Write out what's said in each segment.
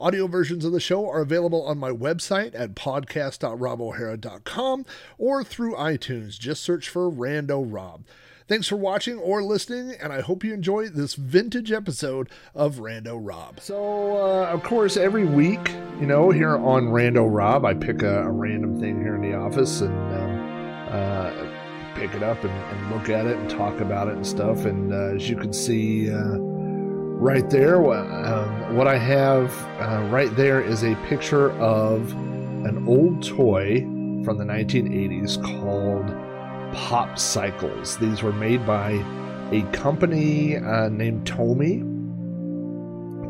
Audio versions of the show are available on my website at podcast.robohara.com or through iTunes. Just search for Rando Rob. Thanks for watching or listening, and I hope you enjoy this vintage episode of Rando Rob. So, uh, of course, every week, you know, here on Rando Rob, I pick a, a random thing here in the office and um, uh, pick it up and, and, look at it and talk about it and stuff. And uh, as you can see, uh, right there. Um, what I have uh, right there is a picture of an old toy from the 1980s called Pop Cycles. These were made by a company uh, named Tomy.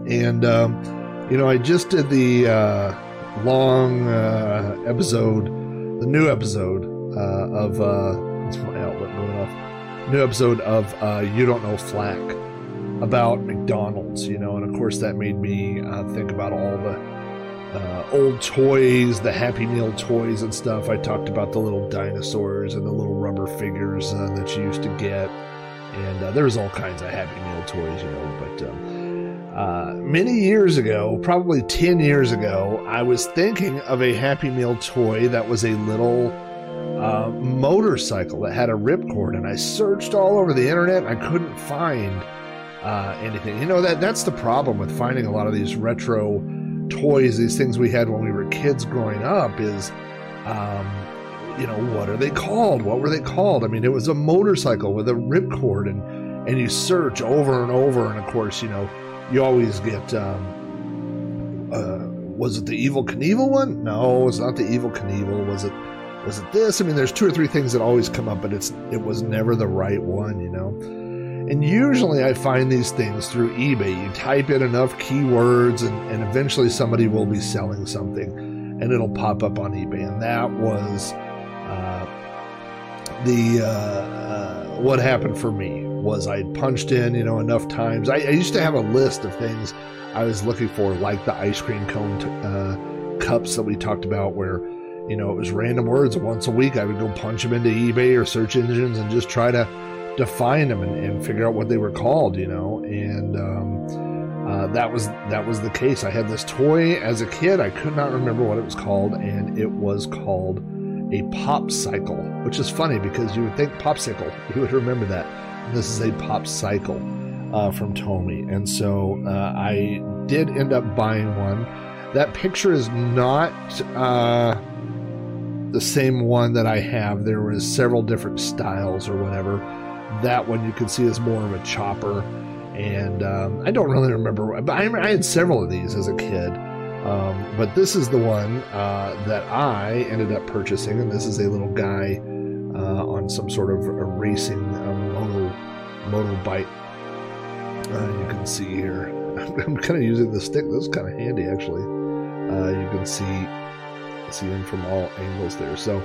And, um, you know, I just did the uh, long uh, episode, the new episode uh, of, uh, my outlet going off, new episode of You Don't Know Flack about McDonald's, you know, and of course that made me uh, think about all the uh, old toys, the Happy Meal toys and stuff. I talked about the little dinosaurs and the little rubber figures uh, that you used to get, and uh, there was all kinds of Happy Meal toys, you know. But um, uh, many years ago, probably ten years ago, I was thinking of a Happy Meal toy that was a little. Uh, motorcycle that had a ripcord, and I searched all over the internet. I couldn't find uh, anything. You know that that's the problem with finding a lot of these retro toys, these things we had when we were kids growing up. Is um, you know what are they called? What were they called? I mean, it was a motorcycle with a ripcord, and and you search over and over, and of course, you know, you always get. Um, uh, was it the Evel Knievel one? No, it's not the Evel Knievel. Was it? Was it this? I mean, there's two or three things that always come up, but it's it was never the right one, you know. And usually I find these things through eBay. You type in enough keywords, and, and eventually somebody will be selling something and it'll pop up on eBay. And that was uh, the uh, uh, what happened for me was I punched in, you know, enough times. I, I, used to have a list of things I was looking for, like the ice cream cone t- uh, cups that we talked about, where you know it was random words. Once a week, I would go punch them into eBay or search engines and just try to to find them and, and figure out what they were called, you know. And um, uh, that was that was the case. I had this toy as a kid. I could not remember what it was called, and it was called a pop cycle, which is funny because you would think popsicle, you would remember that. And this is a pop cycle uh, from Tomy, and so uh, I did end up buying one. That picture is not uh, the same one that I have. There was several different styles or whatever that one you can see is more of a chopper. And um, I don't really remember, but I, I, had several of these as a kid. Um, but this is the one uh, that I ended up purchasing, and this is a little guy uh, on some sort of a racing um, motor motorbike. Uh, you can see here. I'm kind of using the stick. This is kind of handy, actually. Uh, you can see see him from all angles there. So,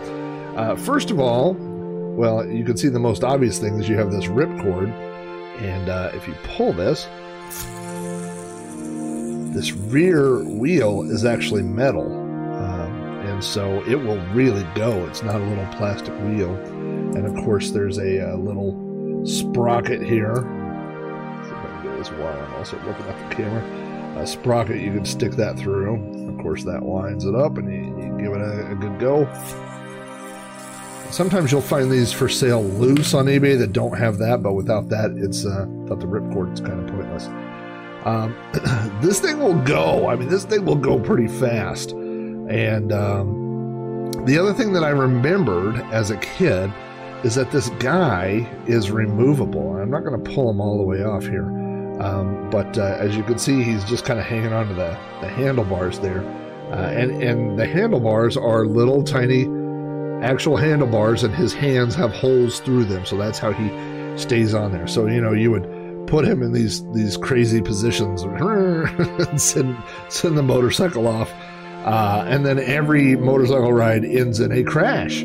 uh, first of all, well, you can see the most obvious thing is you have this ripcord, and uh, if you pull this, this rear wheel is actually metal, um, and so it will really go. It's not a little plastic wheel, and of course there's a, a little sprocket here. Let's see if I can get this while I'm also looking at the camera. A sprocket, you can stick that through. Of course, that lines it up, and you, you give it a, a good go. Sometimes you'll find these for sale loose on eBay that don't have that, but without that, it's uh, without the ripcord, it's kind of pointless. Um, this thing will go. I mean, this thing will go pretty fast. And um, the other thing that I remembered as a kid is that this guy is removable. I'm not going to pull him all the way off here, um, but uh, as you can see, he's just kind of hanging onto the, the handlebars there. Uh, and and the handlebars are little tiny actual handlebars, and his hands have holes through them. So that's how he stays on there. So you know, you would put him in these these crazy positions and send send the motorcycle off. Uh, and then every motorcycle ride ends in a crash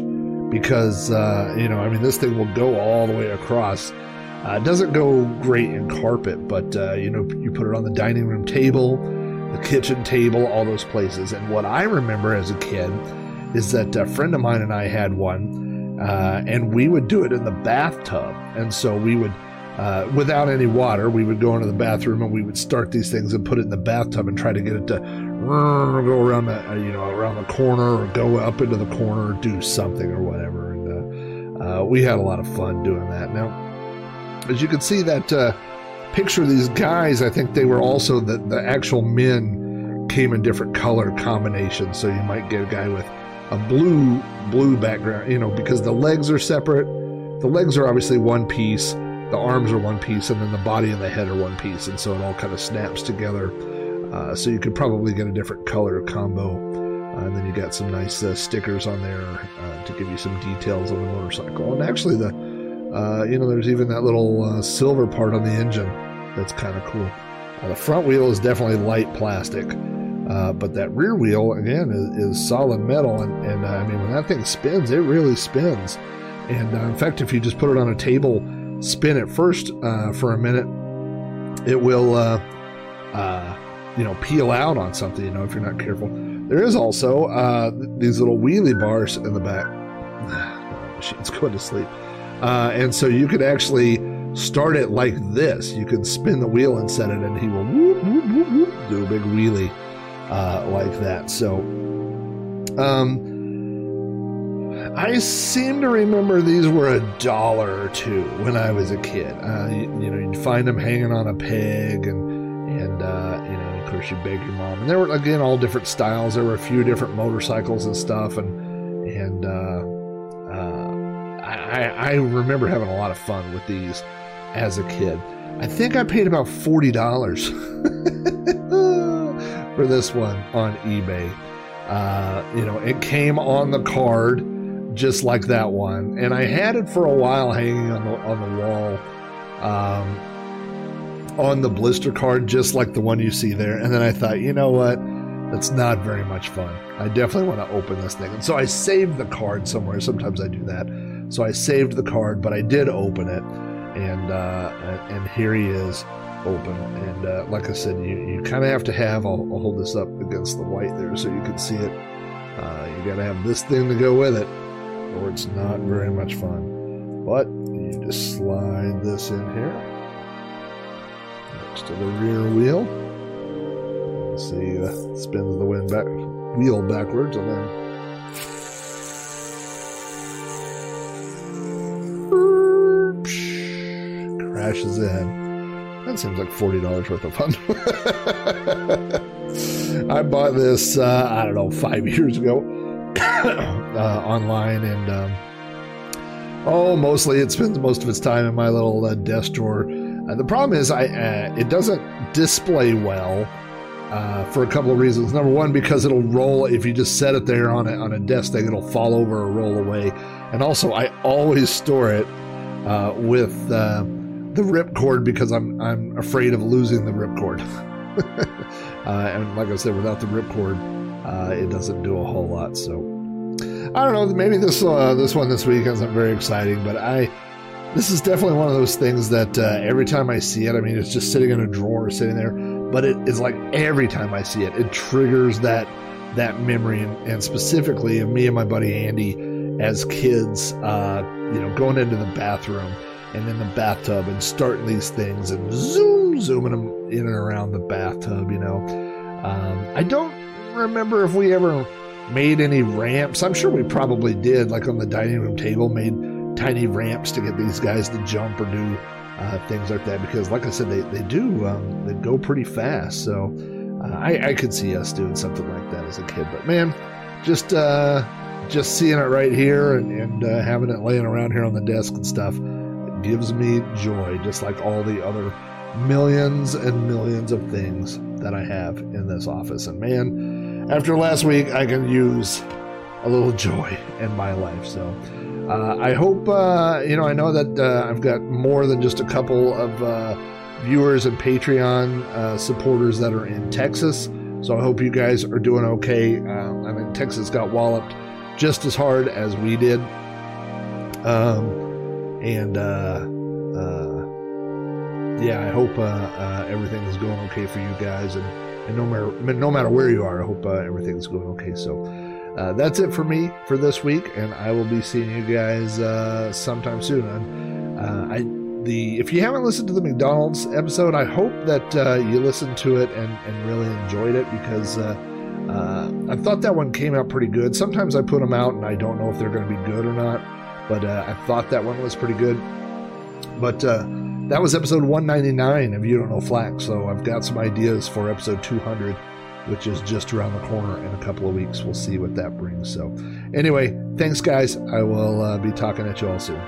because, uh, you know, I mean, this thing will go all the way across. Uh, it doesn't go great in carpet, but, uh, you know, you put it on the dining room table, the kitchen table, all those places. And what I remember as a kid is that a friend of mine and I had one, uh, and we would do it in the bathtub. And so we would uh, without any water, we would go into the bathroom and we would start these things and put it in the bathtub and try to get it to go around the uh, you know around the corner or go up into the corner or do something or whatever. And uh, uh, we had a lot of fun doing that. Now, as you can see that uh, picture of these guys, I think they were also the the actual men came in different color combinations. So you might get a guy with a blue blue background, you know, because the legs are separate. The legs are obviously one piece the arms are one piece and then the body and the head are one piece and so it all kind of snaps together. Uh, so you could probably get a different color combo. Uh, and then you got some nice uh, stickers on there uh, to give you some details on the motorcycle. And actually the uh, you know there's even that little uh, silver part on the engine that's kind of cool the front wheel is definitely light plastic but that rear wheel again is, is solid metal and, and i mean when that thing spins it really spins and in fact if you just put it on a table spin it first uh, for a minute, it will, uh, uh, you know, peel out on something, you know, if you're not careful. There is also uh, these little wheelie bars in the back. machine's going to sleep. Uh, and so you could actually start it like this. You can spin the wheel and set it, and he will whoop, whoop, whoop, do a big wheelie uh, like that. So, um, I seem to remember these were a dollar or two when I was a kid. Uh, you, you, know, you'd find them hanging on a peg, and and uh, you know, of course, you beg your mom. And there were again all different styles. There were a few different motorcycles and stuff, and and uh, uh I, I remember having a lot of fun with these as a kid. I think I paid about forty dollars for this one on eBay. Uh, you know, it came on the card just like that one. And I had it for a while hanging on the on the wall, um, on the blister card, just like the one you see there. And then I thought, you know what? That's not very much fun. I definitely want to open this thing. And so I saved the card somewhere. Sometimes I do that. So I saved the card, but I did open it, and uh, and here he is, open. And uh, like I said, you, you kind of have to have. I'll, I'll, hold this up against the white there so you can see it. Uh, you got to have this thing to go with it or it's not very much fun. But you just slide this in here next to the rear wheel. See, uh, spins the wind back, wheel backwards, and then crashes in. That seems like forty dollars worth of fun. I bought this, uh, I don't know, five years ago uh, online, and um, oh, mostly it spends most of its time in my little uh, desk drawer. Uh, the problem is, I uh, it doesn't display well uh, for a couple of reasons. Number one, because it'll roll if you just set it there on a, on a desk thing, it'll fall over or roll away. And also, I always store it uh, with the ripcord because I'm I'm afraid of losing the ripcord. and like I said, without the ripcord, uh, it doesn't do a whole lot. So I don't know. Maybe this uh, this one this week isn't very exciting, but I this is definitely one of those things that uh, every time I see it, I mean, it's just sitting in a drawer, sitting there, but it is like every time I see it, it triggers that that memory, and, and specifically of me and my buddy Andy as kids, uh, you know, going into the bathroom and in the bathtub and starting these things and zoom, zooming them in and around the bathtub. You know, um, I don't remember if we ever made any ramps. I'm sure we probably did, like on the dining room table, made tiny ramps to get these guys to jump or do uh, things like that. Because, like I said, they, they do um, they go pretty fast. So uh, I, I could see us doing something like that as a kid. But man, just uh, just seeing it right here and, and uh, having it laying around here on the desk and stuff gives me joy, just like all the other millions and millions of things that I have in this office. And man, after last week, I can use a little joy in my life. So uh, I hope, uh, you know, I know that uh, I've got more than just a couple of uh, viewers and Patreon uh, supporters that are in Texas. So I hope you guys are doing okay. Um, I mean, Texas got walloped just as hard as we did. Um, and uh, uh, yeah, I hope uh, uh, everything is going okay for you guys, and, and no matter no matter where you are, I hope uh, everything's going okay. So uh, that's it for me for this week, and I will be seeing you guys uh, sometime soon. And, I the if you haven't listened to the McDonald's episode, I hope that you listened to it and, and really enjoyed it because. I thought that one came out pretty good. Sometimes I put them out and I don't know if they're going to be good or not. But uh, I thought that one was pretty good. But uh, that was episode 199 of You Don't Know Flack. So I've got some ideas for episode 200, which is just around the corner in a couple of weeks. We'll see what that brings. So, anyway, thanks, guys. I will uh, be talking at you all soon.